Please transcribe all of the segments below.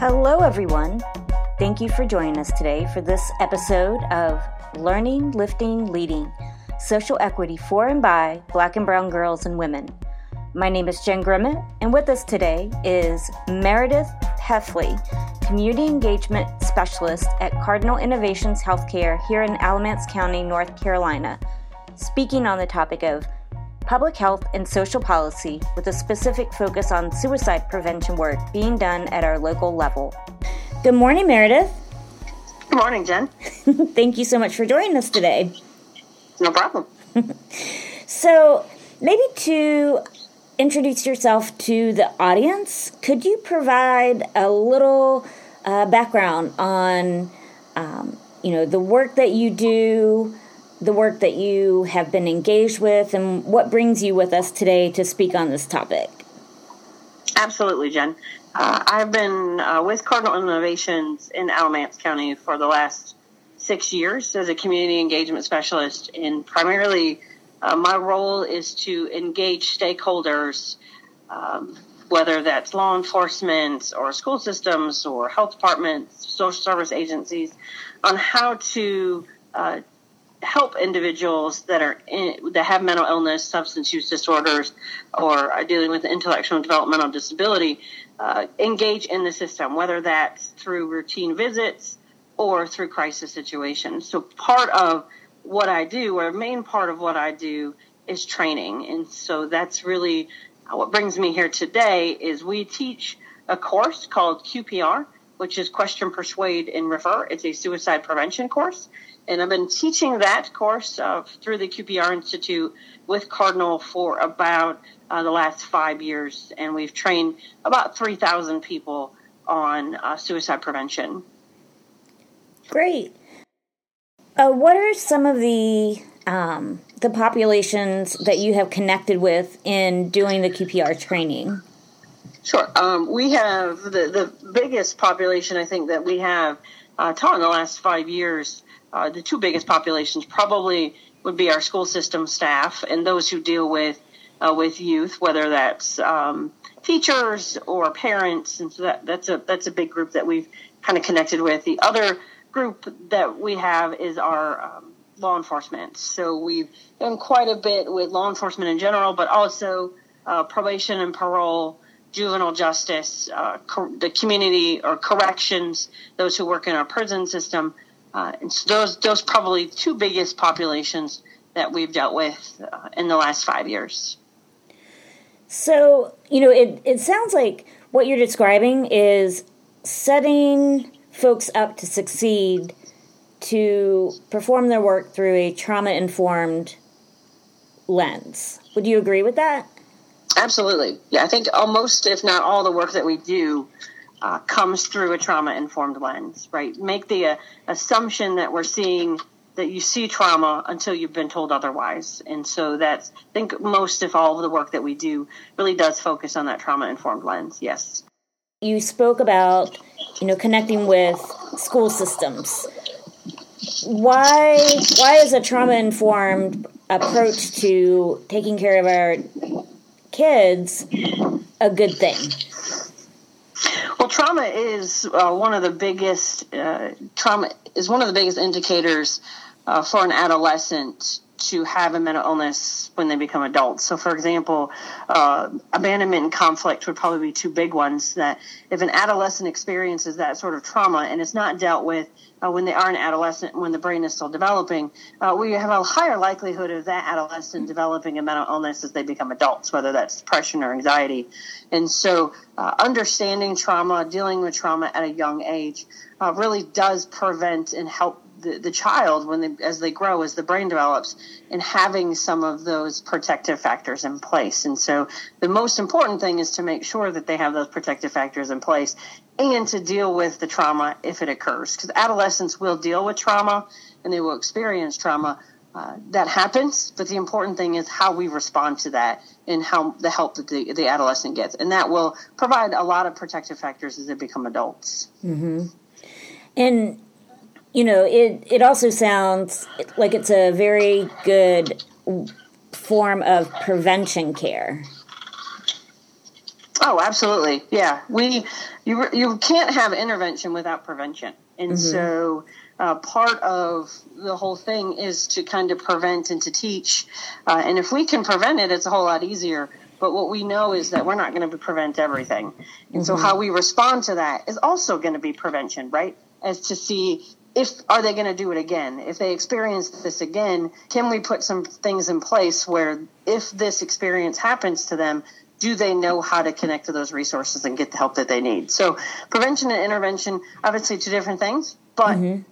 Hello, everyone. Thank you for joining us today for this episode of Learning, Lifting, Leading Social Equity for and by Black and Brown Girls and Women. My name is Jen Grimmett, and with us today is Meredith Heffley, Community Engagement Specialist at Cardinal Innovations Healthcare here in Alamance County, North Carolina, speaking on the topic of public health and social policy with a specific focus on suicide prevention work being done at our local level. Good morning, Meredith. Good morning, Jen. Thank you so much for joining us today. No problem. so, maybe to introduce yourself to the audience, could you provide a little uh, background on, um, you know, the work that you do, the work that you have been engaged with, and what brings you with us today to speak on this topic? Absolutely, Jen. Uh, I've been uh, with Cardinal Innovations in Alamance County for the last six years as a community engagement specialist, and primarily uh, my role is to engage stakeholders, um, whether that's law enforcement or school systems or health departments, social service agencies, on how to uh, help individuals that are in, that have mental illness, substance use disorders, or are dealing with intellectual and developmental disability, uh, engage in the system, whether that's through routine visits or through crisis situations. So part of what I do, or a main part of what I do, is training, and so that's really what brings me here today. Is we teach a course called QPR, which is Question, Persuade, and Refer. It's a suicide prevention course and I've been teaching that course uh, through the QPR Institute with Cardinal for about uh, the last five years, and we've trained about 3,000 people on uh, suicide prevention. Great. Uh, what are some of the um, the populations that you have connected with in doing the QPR training? Sure. Um, we have the, the biggest population I think that we have uh, taught in the last five years uh, the two biggest populations probably would be our school system staff and those who deal with uh, with youth, whether that's um, teachers or parents, and so that, that's a that's a big group that we've kind of connected with. The other group that we have is our um, law enforcement. So we've done quite a bit with law enforcement in general, but also uh, probation and parole, juvenile justice, uh, co- the community or corrections, those who work in our prison system. Uh, and so those those probably two biggest populations that we've dealt with uh, in the last five years. So you know, it it sounds like what you're describing is setting folks up to succeed to perform their work through a trauma informed lens. Would you agree with that? Absolutely. Yeah, I think almost, if not all, the work that we do uh, comes through a trauma informed lens, right? Make the uh, assumption that we're seeing that you see trauma until you've been told otherwise. And so that's, I think most, if all of the work that we do really does focus on that trauma informed lens. Yes. You spoke about, you know, connecting with school systems. Why, why is a trauma informed approach to taking care of our kids a good thing? Well, trauma is uh, one of the biggest uh, trauma is one of the biggest indicators uh, for an adolescent to have a mental illness when they become adults. So, for example, uh, abandonment and conflict would probably be two big ones. That if an adolescent experiences that sort of trauma and it's not dealt with uh, when they are an adolescent, when the brain is still developing, uh, we have a higher likelihood of that adolescent developing a mental illness as they become adults, whether that's depression or anxiety. And so, uh, understanding trauma, dealing with trauma at a young age, uh, really does prevent and help the, the child when they as they grow as the brain develops and having some of those protective factors in place. And so the most important thing is to make sure that they have those protective factors in place and to deal with the trauma if it occurs. Because adolescents will deal with trauma and they will experience trauma uh, that happens. But the important thing is how we respond to that and how the help that the, the adolescent gets. And that will provide a lot of protective factors as they become adults. Mm-hmm. and you know, it it also sounds like it's a very good form of prevention care. Oh, absolutely. Yeah, we you you can't have intervention without prevention, and mm-hmm. so uh, part of the whole thing is to kind of prevent and to teach. Uh, and if we can prevent it, it's a whole lot easier. But what we know is that we're not going to prevent everything, and mm-hmm. so how we respond to that is also going to be prevention, right? As to see if are they going to do it again if they experience this again can we put some things in place where if this experience happens to them do they know how to connect to those resources and get the help that they need? So prevention and intervention, obviously two different things, but mm-hmm.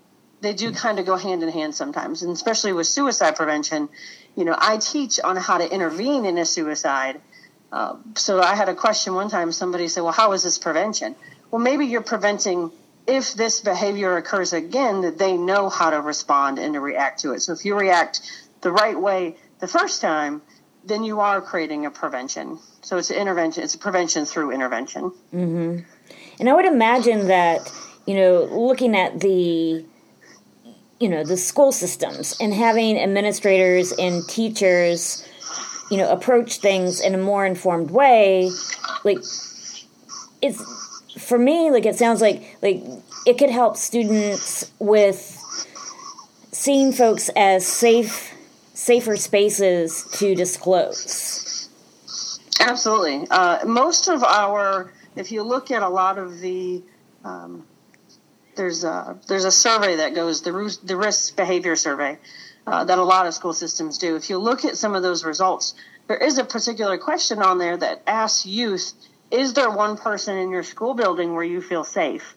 they do kind of go hand in hand sometimes. And especially with suicide prevention, you know, I teach on how to intervene in a suicide. Uh, so I had a question one time, somebody said, well, how is this prevention? Well, maybe you're preventing if this behavior occurs again, that they know how to respond and to react to it. So if you react the right way the first time, then you are creating a prevention. So it's an intervention. It's a prevention through intervention. Mm-hmm. And I would imagine that you know, looking at the you know the school systems and having administrators and teachers, you know, approach things in a more informed way, like it's for me like it sounds like like it could help students with seeing folks as safe safer spaces to disclose. Absolutely. Uh, most of our, if you look at a lot of the, um, there's a there's a survey that goes the the risk behavior survey uh, that a lot of school systems do. If you look at some of those results, there is a particular question on there that asks youth: Is there one person in your school building where you feel safe?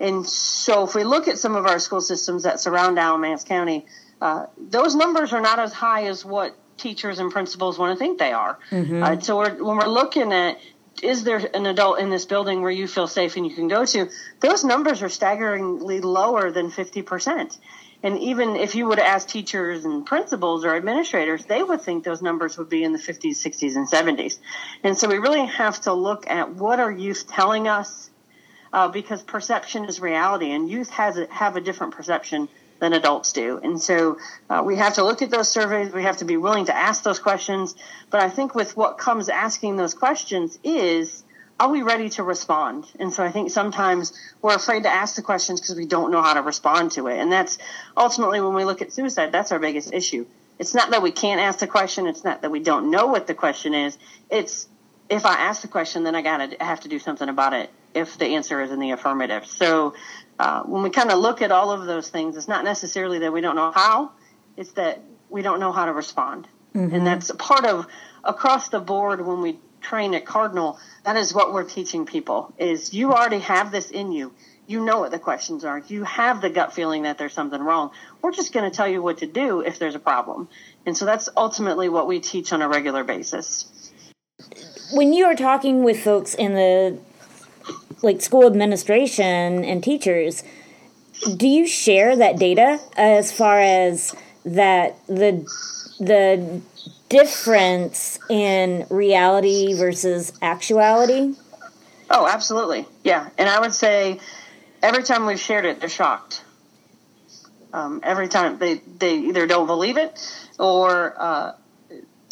And so, if we look at some of our school systems that surround Alamance County, uh, those numbers are not as high as what teachers and principals want to think they are. Mm-hmm. Uh, so we're, when we're looking at is there an adult in this building where you feel safe and you can go to, those numbers are staggeringly lower than 50%. And even if you would ask teachers and principals or administrators, they would think those numbers would be in the 50s, 60s, and 70s. And so we really have to look at what are youth telling us, uh, because perception is reality, and youth has a, have a different perception than adults do. And so uh, we have to look at those surveys. We have to be willing to ask those questions. But I think with what comes asking those questions is, are we ready to respond? And so I think sometimes we're afraid to ask the questions because we don't know how to respond to it. And that's ultimately when we look at suicide, that's our biggest issue. It's not that we can't ask the question. It's not that we don't know what the question is. It's if I ask the question, then I gotta have to do something about it if the answer is in the affirmative. So uh, when we kind of look at all of those things, it's not necessarily that we don't know how, it's that we don't know how to respond. Mm-hmm. And that's part of across the board when we train at Cardinal, that is what we're teaching people is you already have this in you. You know what the questions are. You have the gut feeling that there's something wrong. We're just going to tell you what to do if there's a problem. And so that's ultimately what we teach on a regular basis. When you are talking with folks in the like school administration and teachers, do you share that data as far as that the the difference in reality versus actuality? Oh, absolutely. Yeah. And I would say every time we've shared it, they're shocked. Um, every time they, they either don't believe it or, uh,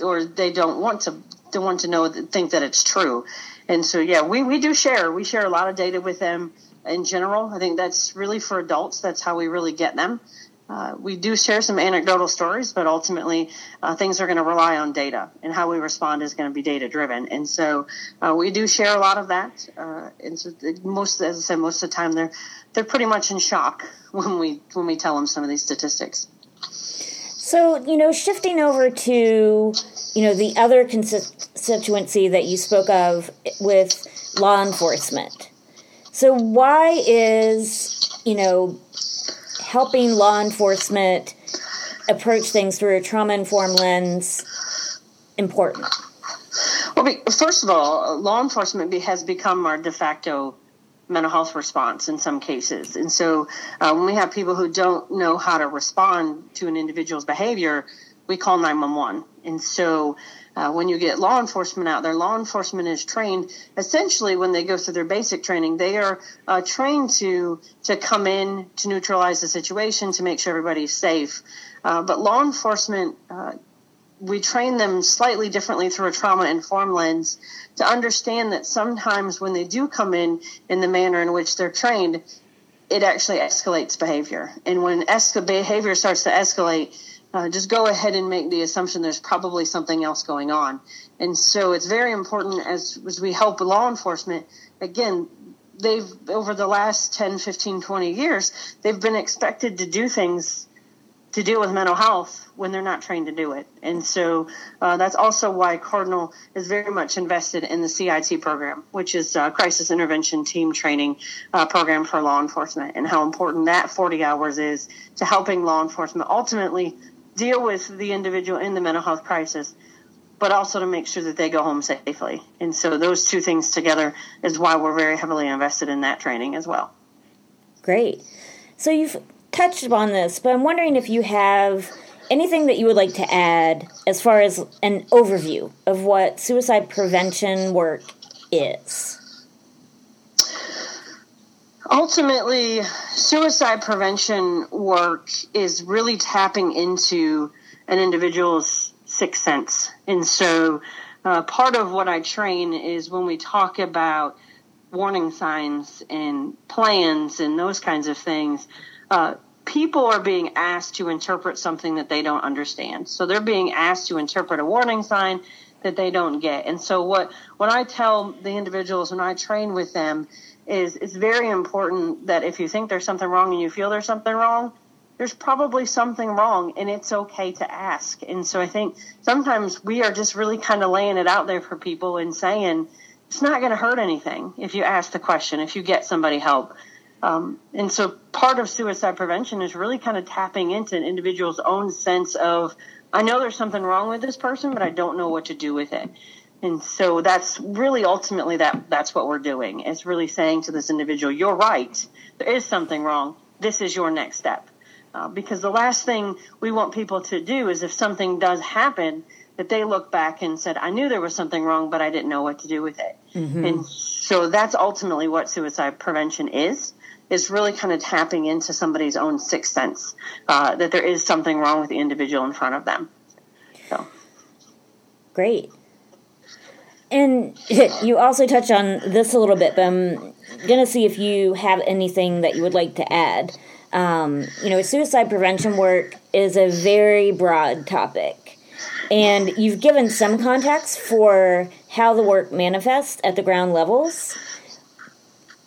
or they don't want to, they want to know, think that it's true. And so, yeah, we, we do share. We share a lot of data with them in general. I think that's really for adults. That's how we really get them. Uh, we do share some anecdotal stories, but ultimately uh, things are going to rely on data, and how we respond is going to be data driven. And so uh, we do share a lot of that. Uh, and so most, as I said, most of the time they're they're pretty much in shock when we when we tell them some of these statistics. So you know, shifting over to you know the other constituency that you spoke of with law enforcement. So why is you know helping law enforcement approach things through a trauma informed lens important? Well, first of all, law enforcement has become our de facto mental health response in some cases. And so uh, when we have people who don't know how to respond to an individual's behavior, we call 911. And so uh, when you get law enforcement out there, law enforcement is trained essentially when they go through their basic training, they are uh, trained to to come in to neutralize the situation to make sure everybody's safe. Uh, but law enforcement uh, we train them slightly differently through a trauma informed lens to understand that sometimes when they do come in in the manner in which they're trained, it actually escalates behavior. And when es- behavior starts to escalate, uh, just go ahead and make the assumption there's probably something else going on. And so it's very important as, as we help law enforcement, again, they've, over the last 10, 15, 20 years, they've been expected to do things to deal with mental health when they're not trained to do it. And so uh, that's also why Cardinal is very much invested in the CIT program, which is a crisis intervention team training uh, program for law enforcement, and how important that 40 hours is to helping law enforcement ultimately deal with the individual in the mental health crisis. But also to make sure that they go home safely. And so those two things together is why we're very heavily invested in that training as well. Great. So you've touched upon this, but I'm wondering if you have anything that you would like to add as far as an overview of what suicide prevention work is. Ultimately, suicide prevention work is really tapping into an individual's sixth sense. And so, uh, part of what I train is when we talk about warning signs and plans and those kinds of things, uh, people are being asked to interpret something that they don't understand. So they're being asked to interpret a warning sign that they don't get. And so what when I tell the individuals when I train with them is it's very important that if you think there's something wrong and you feel there's something wrong, there's probably something wrong and it's okay to ask. And so I think sometimes we are just really kind of laying it out there for people and saying it's not going to hurt anything if you ask the question, if you get somebody help. Um, and so part of suicide prevention is really kind of tapping into an individual's own sense of, I know there's something wrong with this person, but I don't know what to do with it. And so that's really ultimately that that's what we're doing. It's really saying to this individual, you're right. There is something wrong. This is your next step. Uh, because the last thing we want people to do is if something does happen, that they look back and said, I knew there was something wrong, but I didn't know what to do with it. Mm-hmm. And so that's ultimately what suicide prevention is is really kind of tapping into somebody's own sixth sense uh, that there is something wrong with the individual in front of them. So, great. And you also touched on this a little bit, but I'm to see if you have anything that you would like to add. Um, you know, suicide prevention work is a very broad topic, and you've given some context for how the work manifests at the ground levels.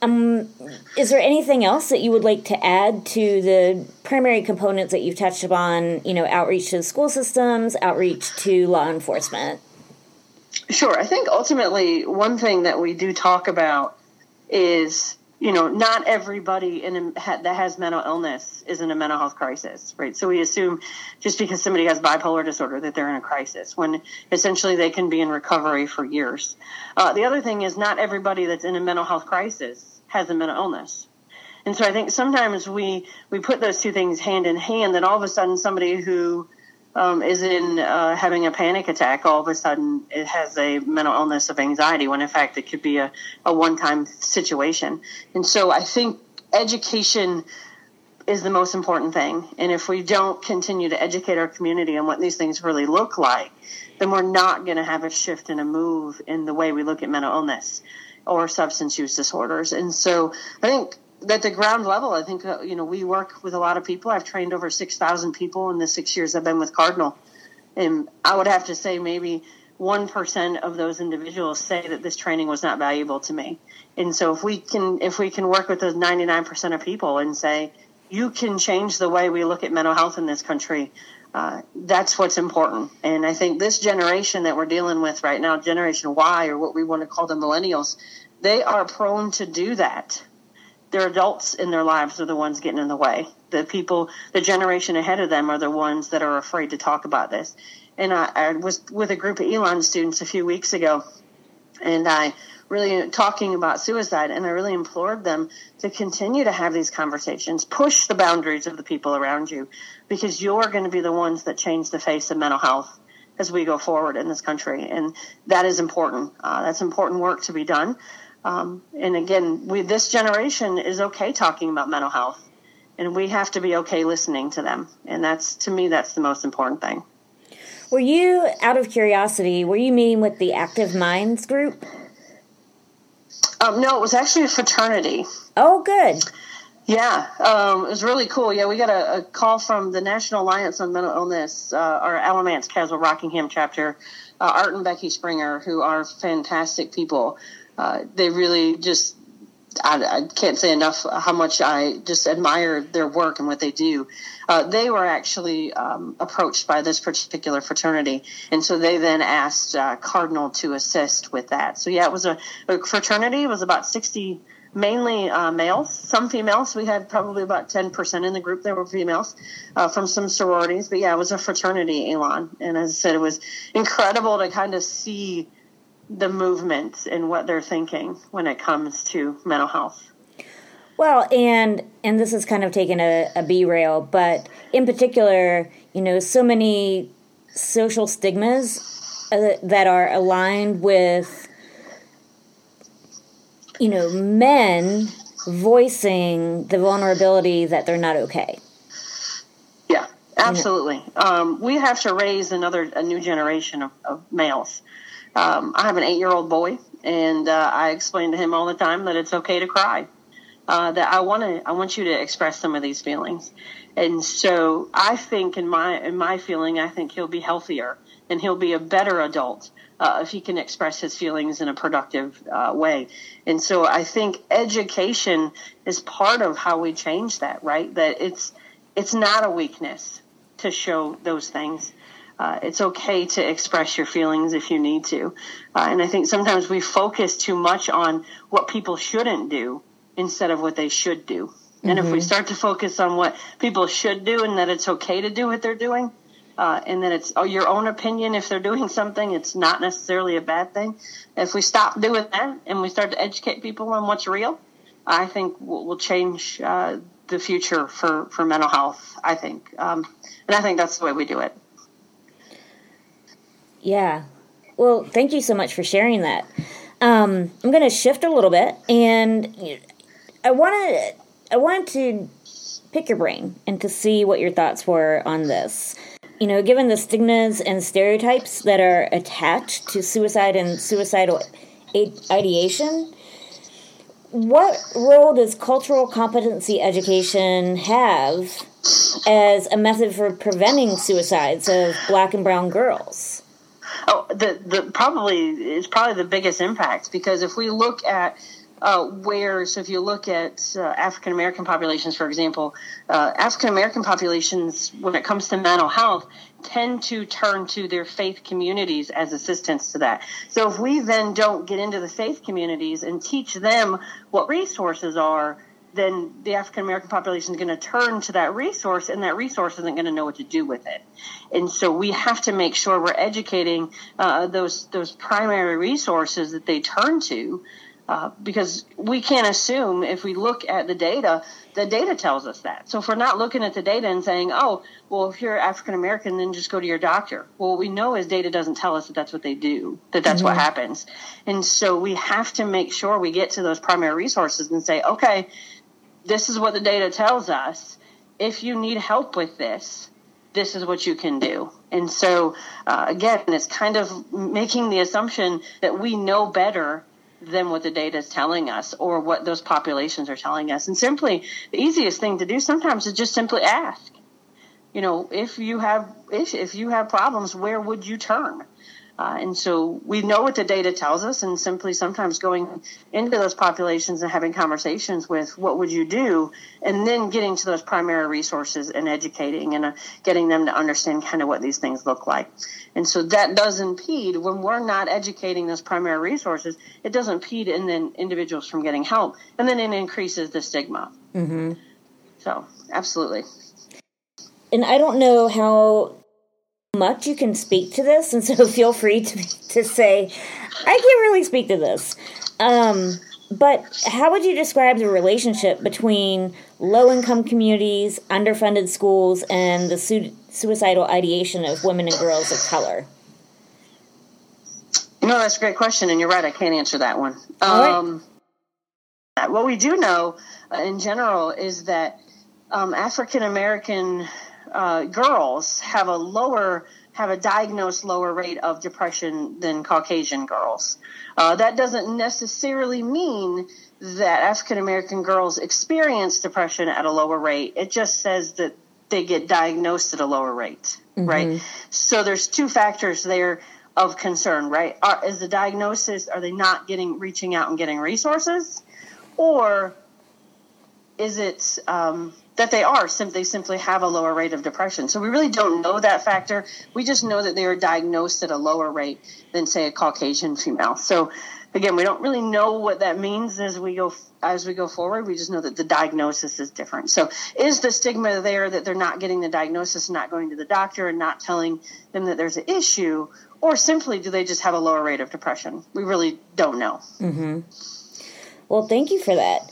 Um, is there anything else that you would like to add to the primary components that you've touched upon? You know, outreach to the school systems, outreach to law enforcement. Sure. I think ultimately one thing that we do talk about is you know not everybody in a, that has mental illness is in a mental health crisis, right? So we assume just because somebody has bipolar disorder that they're in a crisis when essentially they can be in recovery for years. Uh, the other thing is not everybody that's in a mental health crisis has a mental illness. And so I think sometimes we, we put those two things hand in hand that all of a sudden somebody who um, is in uh, having a panic attack, all of a sudden it has a mental illness of anxiety when in fact it could be a, a one time situation. And so I think education is the most important thing. And if we don't continue to educate our community on what these things really look like, then we're not going to have a shift and a move in the way we look at mental illness or substance use disorders. And so I think at the ground level, I think, you know, we work with a lot of people. I've trained over 6,000 people in the six years I've been with Cardinal. And I would have to say maybe 1% of those individuals say that this training was not valuable to me. And so if we can, if we can work with those 99% of people and say, you can change the way we look at mental health in this country, uh, that's what's important. And I think this generation that we're dealing with right now, Generation Y, or what we want to call the millennials, they are prone to do that. Their adults in their lives are the ones getting in the way. The people, the generation ahead of them are the ones that are afraid to talk about this. And I, I was with a group of Elon students a few weeks ago, and I really talking about suicide, and I really implored them to continue to have these conversations, push the boundaries of the people around you, because you're going to be the ones that change the face of mental health as we go forward in this country, and that is important. Uh, that's important work to be done. Um, and again, we, this generation is okay talking about mental health, and we have to be okay listening to them. And that's to me, that's the most important thing. Were you, out of curiosity, were you meeting with the Active Minds group? Um, no, it was actually a fraternity. Oh, good. Yeah, um, it was really cool. Yeah, we got a, a, call from the National Alliance on Mental Illness, uh, our Alamance Caswell Rockingham chapter, uh, Art and Becky Springer, who are fantastic people. Uh, they really just, I, I, can't say enough how much I just admire their work and what they do. Uh, they were actually um, approached by this particular fraternity, and so they then asked uh, Cardinal to assist with that. So yeah, it was a, a fraternity. It was about sixty mainly uh, males, some females. We had probably about 10% in the group that were females uh, from some sororities. But yeah, it was a fraternity, Elon. And as I said, it was incredible to kind of see the movement and what they're thinking when it comes to mental health. Well, and and this is kind of taken a, a B rail, but in particular, you know, so many social stigmas uh, that are aligned with you know, men voicing the vulnerability that they're not okay. Yeah, absolutely. Um, we have to raise another, a new generation of, of males. Um, I have an eight-year-old boy, and uh, I explain to him all the time that it's okay to cry. Uh, that I want to, I want you to express some of these feelings, and so I think, in my in my feeling, I think he'll be healthier and he'll be a better adult uh, if he can express his feelings in a productive uh, way. And so I think education is part of how we change that, right? That it's it's not a weakness to show those things. Uh, it's okay to express your feelings if you need to. Uh, and I think sometimes we focus too much on what people shouldn't do instead of what they should do. And mm-hmm. if we mm-hmm. start to focus on what people should do and that it's okay to do what they're doing, uh, and then it's oh, your own opinion. If they're doing something, it's not necessarily a bad thing. If we stop doing that and we start to educate people on what's real, I think we'll, we'll change uh, the future for, for mental health. I think, um, and I think that's the way we do it. Yeah. Well, thank you so much for sharing that. Um, I'm going to shift a little bit, and I want to I wanted to pick your brain and to see what your thoughts were on this you know, given the stigmas and stereotypes that are attached to suicide and suicidal ideation, what role does cultural competency education have as a method for preventing suicides of black and brown girls? Oh, the the probably is probably the biggest impact because if we look at uh, where, so if you look at uh, African American populations, for example, uh, African American populations, when it comes to mental health, tend to turn to their faith communities as assistance to that. So if we then don't get into the faith communities and teach them what resources are, then the African American population is going to turn to that resource, and that resource isn't going to know what to do with it. And so we have to make sure we're educating uh, those those primary resources that they turn to uh, because we can't assume if we look at the data, the data tells us that. So if we're not looking at the data and saying, oh, well, if you're African American, then just go to your doctor. Well, what we know is data doesn't tell us that that's what they do, that that's mm-hmm. what happens. And so we have to make sure we get to those primary resources and say, okay, this is what the data tells us. If you need help with this, this is what you can do. And so, uh, again, it's kind of making the assumption that we know better than what the data is telling us or what those populations are telling us. And simply, the easiest thing to do sometimes is just simply ask. You know, if you have if, if you have problems, where would you turn? Uh, and so we know what the data tells us, and simply sometimes going into those populations and having conversations with what would you do, and then getting to those primary resources and educating and uh, getting them to understand kind of what these things look like. And so that does impede when we're not educating those primary resources, it does impede in then individuals from getting help, and then it increases the stigma. Mm-hmm. So, absolutely. And I don't know how much you can speak to this, and so feel free to to say, I can't really speak to this. Um, but how would you describe the relationship between low income communities, underfunded schools, and the su- suicidal ideation of women and girls of color? You know, that's a great question, and you're right, I can't answer that one. Um, right. What we do know uh, in general is that um, African American uh, girls have a lower have a diagnosed lower rate of depression than Caucasian girls. Uh, that doesn't necessarily mean that African American girls experience depression at a lower rate. It just says that they get diagnosed at a lower rate, mm-hmm. right? So there's two factors there of concern, right? Are, is the diagnosis, are they not getting, reaching out and getting resources? Or is it um, that they are simply simply have a lower rate of depression. So we really don't know that factor. We just know that they are diagnosed at a lower rate than say a Caucasian female. So again, we don't really know what that means as we go as we go forward. We just know that the diagnosis is different. So is the stigma there that they're not getting the diagnosis, not going to the doctor, and not telling them that there's an issue, or simply do they just have a lower rate of depression? We really don't know. Mm-hmm. Well, thank you for that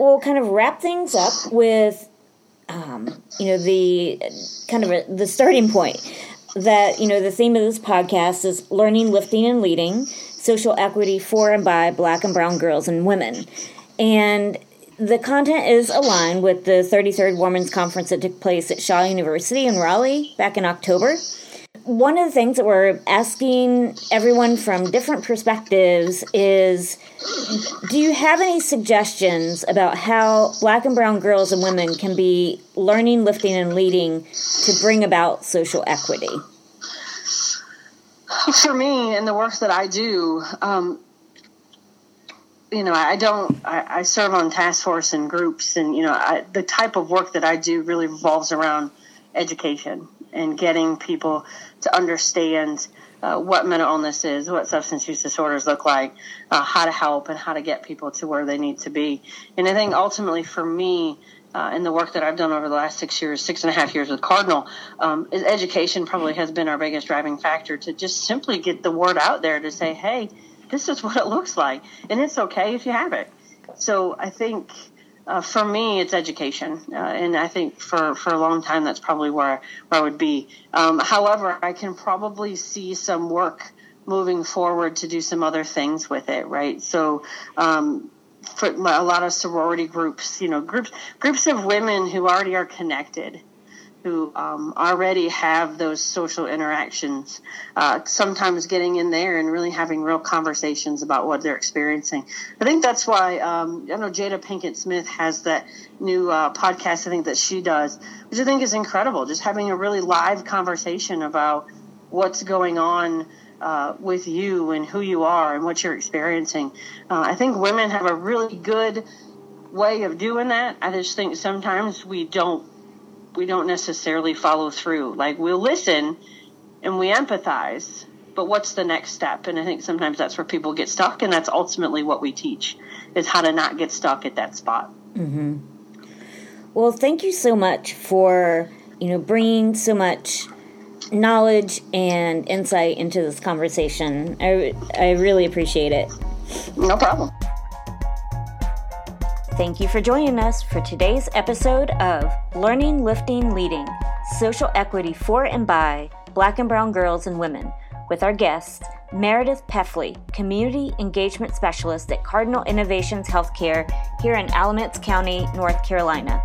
we'll kind of wrap things up with, um, you know, the kind of a, the starting point that you know the theme of this podcast is learning, lifting, and leading social equity for and by Black and Brown girls and women, and the content is aligned with the 33rd Women's Conference that took place at Shaw University in Raleigh back in October one of the things that we're asking everyone from different perspectives is do you have any suggestions about how black and brown girls and women can be learning, lifting, and leading to bring about social equity? For me, and the work that I do, um, you know, I don't. I, I, serve on task force and groups, and you know, I, the type of work that I do really revolves around education and getting people to understand uh, what mental illness is, what substance use disorders look like, uh, how to help, and how to get people to where they need to be. And I think ultimately for me, uh, in the work that I've done over the last six years, six and a half years with Cardinal, um, is education probably has been our biggest driving factor to just simply get the word out there to say, hey, this is what it looks like, and it's okay if you have it. So I think uh, for me, it's education, uh, and I think for, for a long time that's probably where where I would be. Um, however, I can probably see some work moving forward to do some other things with it, right? So. Um, for a lot of sorority groups, you know, groups groups of women who already are connected, who um, already have those social interactions, uh, sometimes getting in there and really having real conversations about what they're experiencing. I think that's why um, I know Jada Pinkett Smith has that new uh, podcast. I think that she does, which I think is incredible. Just having a really live conversation about what's going on. Uh, with you and who you are and what you're experiencing. Uh, I think women have a really good way of doing that. I just think sometimes we don't we don't necessarily follow through. Like we'll listen and we empathize, but what's the next step? And I think sometimes that's where people get stuck, and that's ultimately what we teach is how to not get stuck at that spot. Mm-hmm. Well, thank you so much for you know bringing so much knowledge and insight into this conversation. I I really appreciate it. No problem. Thank you for joining us for today's episode of Learning, Lifting, Leading Social Equity for and by Black and Brown Girls and Women with our guest, Meredith Peffley, Community Engagement Specialist at Cardinal Innovations Healthcare here in Alamance County, North Carolina.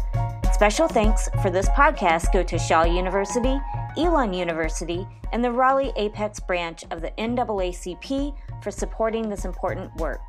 Special thanks for this podcast go to Shaw University, Elon University, and the Raleigh Apex branch of the NAACP for supporting this important work.